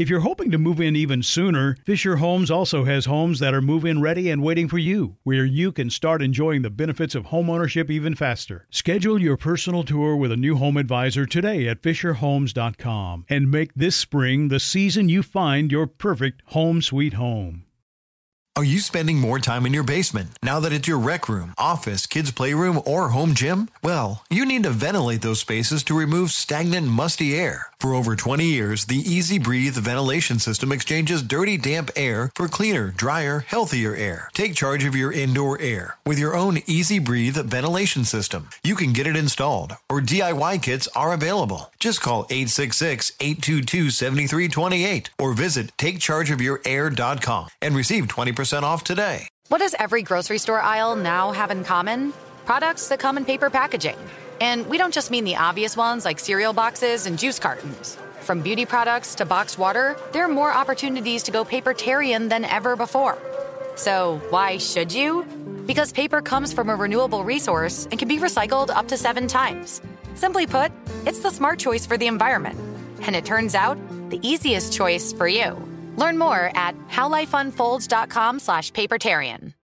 If you're hoping to move in even sooner, Fisher Homes also has homes that are move in ready and waiting for you, where you can start enjoying the benefits of homeownership even faster. Schedule your personal tour with a new home advisor today at FisherHomes.com and make this spring the season you find your perfect home sweet home. Are you spending more time in your basement now that it's your rec room, office, kids' playroom, or home gym? Well, you need to ventilate those spaces to remove stagnant, musty air. For over 20 years, the EZ Breathe ventilation system exchanges dirty, damp air for cleaner, drier, healthier air. Take charge of your indoor air with your own EZ Breathe ventilation system. You can get it installed, or DIY kits are available. Just call 866 822 7328 or visit takechargeofyourair.com and receive 20% off today. What does every grocery store aisle now have in common? Products that come in paper packaging. And we don't just mean the obvious ones like cereal boxes and juice cartons. From beauty products to boxed water, there are more opportunities to go papertarian than ever before. So, why should you? Because paper comes from a renewable resource and can be recycled up to seven times. Simply put, it's the smart choice for the environment. And it turns out, the easiest choice for you. Learn more at howlifeunfolds.com slash papertarian.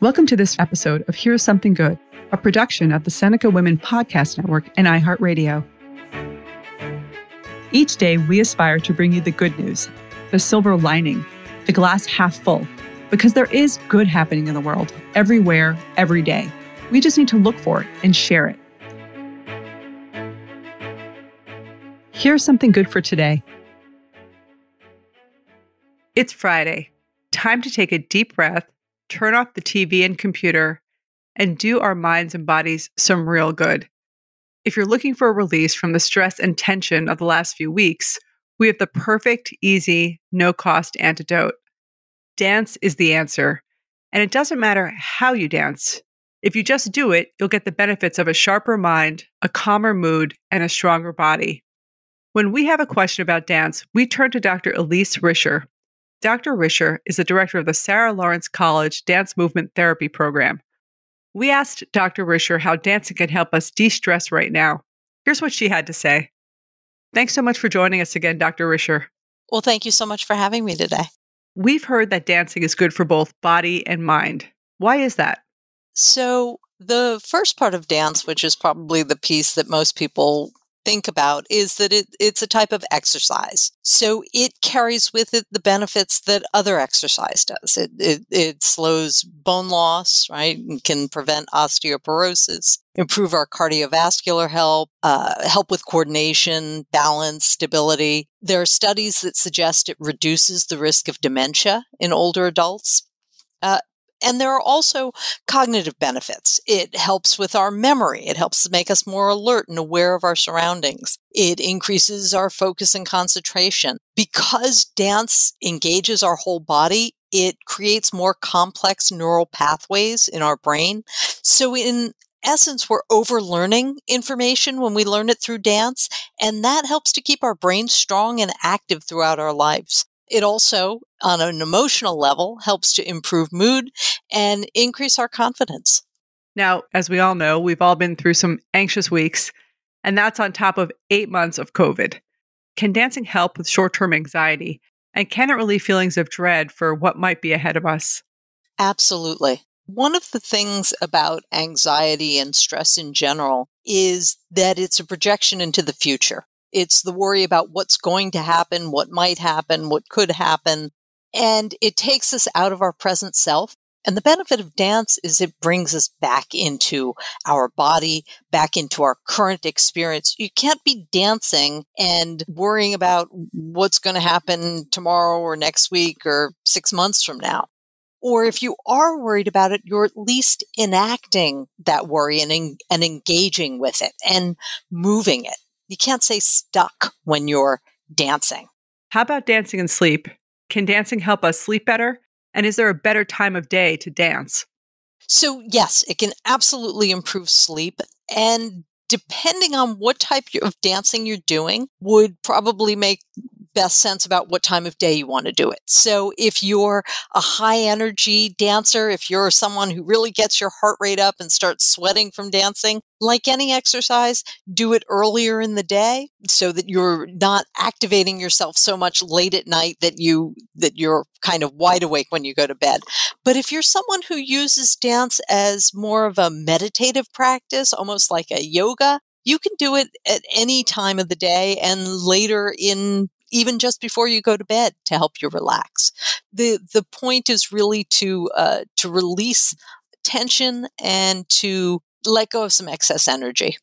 Welcome to this episode of Here's Something Good, a production of the Seneca Women Podcast Network and iHeartRadio. Each day, we aspire to bring you the good news, the silver lining, the glass half full, because there is good happening in the world, everywhere, every day. We just need to look for it and share it. Here's something good for today. It's Friday. Time to take a deep breath turn off the TV and computer, and do our minds and bodies some real good. If you're looking for a release from the stress and tension of the last few weeks, we have the perfect, easy, no cost antidote. Dance is the answer. And it doesn't matter how you dance. If you just do it, you'll get the benefits of a sharper mind, a calmer mood, and a stronger body. When we have a question about dance, we turn to Dr. Elise Risher, Dr. Risher is the director of the Sarah Lawrence College Dance Movement Therapy Program. We asked Dr. Risher how dancing can help us de stress right now. Here's what she had to say. Thanks so much for joining us again, Dr. Risher. Well, thank you so much for having me today. We've heard that dancing is good for both body and mind. Why is that? So, the first part of dance, which is probably the piece that most people think about is that it, it's a type of exercise. So it carries with it the benefits that other exercise does. It, it, it slows bone loss, right? And can prevent osteoporosis, improve our cardiovascular health, uh, help with coordination, balance, stability. There are studies that suggest it reduces the risk of dementia in older adults. Uh, and there are also cognitive benefits. It helps with our memory. It helps make us more alert and aware of our surroundings. It increases our focus and concentration. Because dance engages our whole body, it creates more complex neural pathways in our brain. So in essence, we're overlearning information when we learn it through dance, and that helps to keep our brain strong and active throughout our lives. It also, on an emotional level, helps to improve mood and increase our confidence. Now, as we all know, we've all been through some anxious weeks. And that's on top of eight months of COVID. Can dancing help with short term anxiety? And can it relieve feelings of dread for what might be ahead of us? Absolutely. One of the things about anxiety and stress in general is that it's a projection into the future. It's the worry about what's going to happen, what might happen, what could happen. And it takes us out of our present self. And the benefit of dance is it brings us back into our body, back into our current experience. You can't be dancing and worrying about what's going to happen tomorrow or next week or six months from now. Or if you are worried about it, you're at least enacting that worry and, en- and engaging with it and moving it. You can't say stuck when you're dancing. How about dancing and sleep? Can dancing help us sleep better? And is there a better time of day to dance? So, yes, it can absolutely improve sleep. And depending on what type of dancing you're doing, would probably make best sense about what time of day you want to do it. So if you're a high energy dancer, if you're someone who really gets your heart rate up and starts sweating from dancing, like any exercise, do it earlier in the day so that you're not activating yourself so much late at night that you that you're kind of wide awake when you go to bed. But if you're someone who uses dance as more of a meditative practice, almost like a yoga, you can do it at any time of the day and later in even just before you go to bed to help you relax. The the point is really to uh, to release tension and to let go of some excess energy.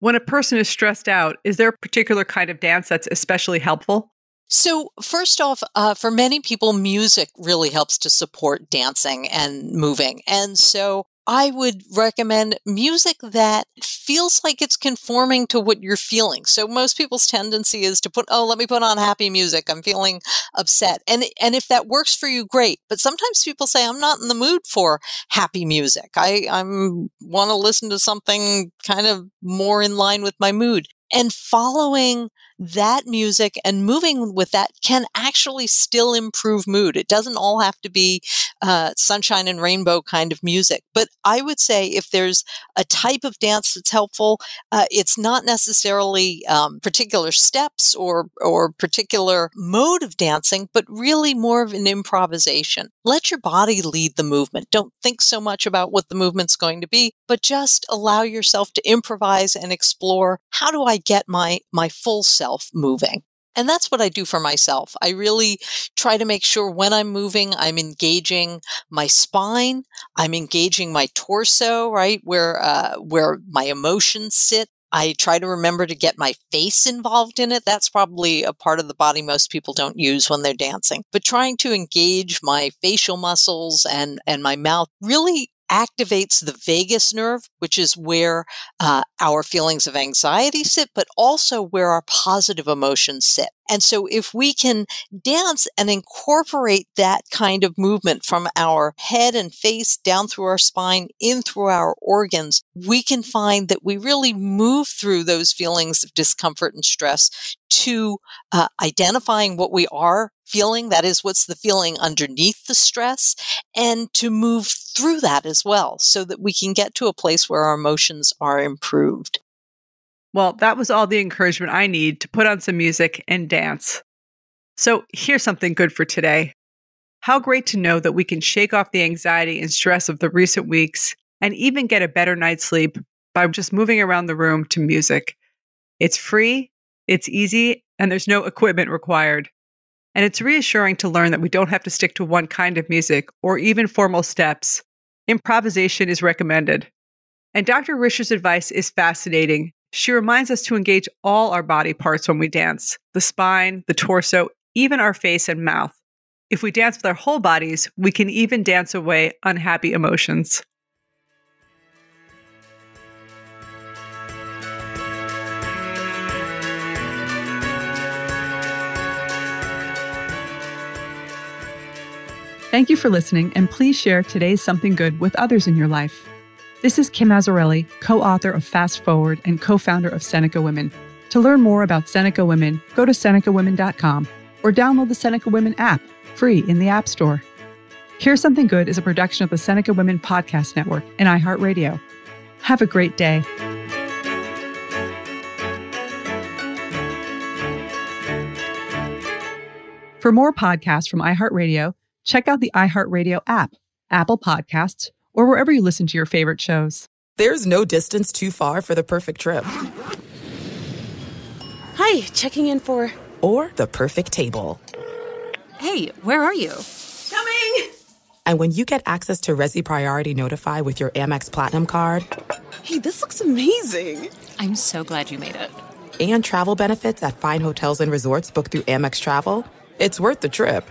When a person is stressed out, is there a particular kind of dance that's especially helpful? So, first off, uh, for many people, music really helps to support dancing and moving. And so, I would recommend music that feels like it's conforming to what you're feeling. So most people's tendency is to put, oh, let me put on happy music. I'm feeling upset. And, and if that works for you, great. But sometimes people say, I'm not in the mood for happy music. I, I'm want to listen to something kind of more in line with my mood and following that music and moving with that can actually still improve mood. It doesn't all have to be uh, sunshine and rainbow kind of music. But I would say if there's a type of dance that's helpful, uh, it's not necessarily um, particular steps or or particular mode of dancing, but really more of an improvisation. Let your body lead the movement. Don't think so much about what the movement's going to be, but just allow yourself to improvise and explore. How do I get my my full self moving. And that's what I do for myself. I really try to make sure when I'm moving, I'm engaging my spine, I'm engaging my torso, right where uh, where my emotions sit. I try to remember to get my face involved in it. That's probably a part of the body most people don't use when they're dancing. But trying to engage my facial muscles and and my mouth really activates the vagus nerve, which is where uh, our feelings of anxiety sit, but also where our positive emotions sit. And so if we can dance and incorporate that kind of movement from our head and face down through our spine, in through our organs, we can find that we really move through those feelings of discomfort and stress to uh, identifying what we are feeling. That is, what's the feeling underneath the stress and to move through that as well so that we can get to a place where our emotions are improved. Well, that was all the encouragement I need to put on some music and dance. So here's something good for today. How great to know that we can shake off the anxiety and stress of the recent weeks and even get a better night's sleep by just moving around the room to music. It's free, it's easy, and there's no equipment required. And it's reassuring to learn that we don't have to stick to one kind of music or even formal steps. Improvisation is recommended. And Dr. Risher's advice is fascinating she reminds us to engage all our body parts when we dance the spine, the torso, even our face and mouth. If we dance with our whole bodies, we can even dance away unhappy emotions. Thank you for listening, and please share today's Something Good with others in your life. This is Kim Azzarelli, co author of Fast Forward and co founder of Seneca Women. To learn more about Seneca Women, go to senecawomen.com or download the Seneca Women app free in the App Store. Here's Something Good is a production of the Seneca Women Podcast Network and iHeartRadio. Have a great day. For more podcasts from iHeartRadio, check out the iHeartRadio app, Apple Podcasts, or wherever you listen to your favorite shows. There's no distance too far for the perfect trip. Hi, checking in for. Or the perfect table. Hey, where are you? Coming! And when you get access to Resy Priority Notify with your Amex Platinum card. Hey, this looks amazing! I'm so glad you made it. And travel benefits at fine hotels and resorts booked through Amex Travel it's worth the trip.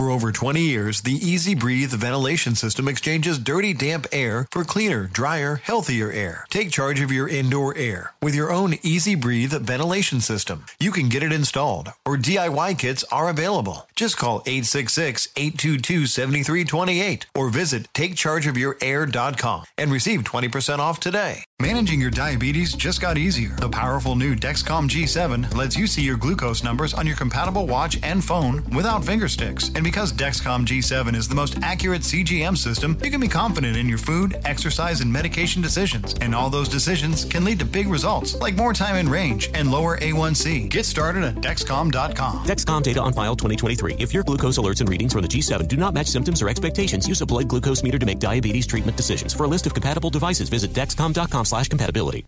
For over 20 years, the EZ Breathe ventilation system exchanges dirty, damp air for cleaner, drier, healthier air. Take charge of your indoor air with your own EZ Breathe ventilation system. You can get it installed, or DIY kits are available. Just call 866 822 7328 or visit takechargeofyourair.com and receive 20% off today. Managing your diabetes just got easier. The powerful new Dexcom G7 lets you see your glucose numbers on your compatible watch and phone without finger sticks. And because Dexcom G7 is the most accurate CGM system, you can be confident in your food, exercise, and medication decisions. And all those decisions can lead to big results, like more time in range and lower A1C. Get started at Dexcom.com. Dexcom data on file 2023. If your glucose alerts and readings from the G7 do not match symptoms or expectations, use a blood glucose meter to make diabetes treatment decisions. For a list of compatible devices, visit Dexcom.com slash compatibility.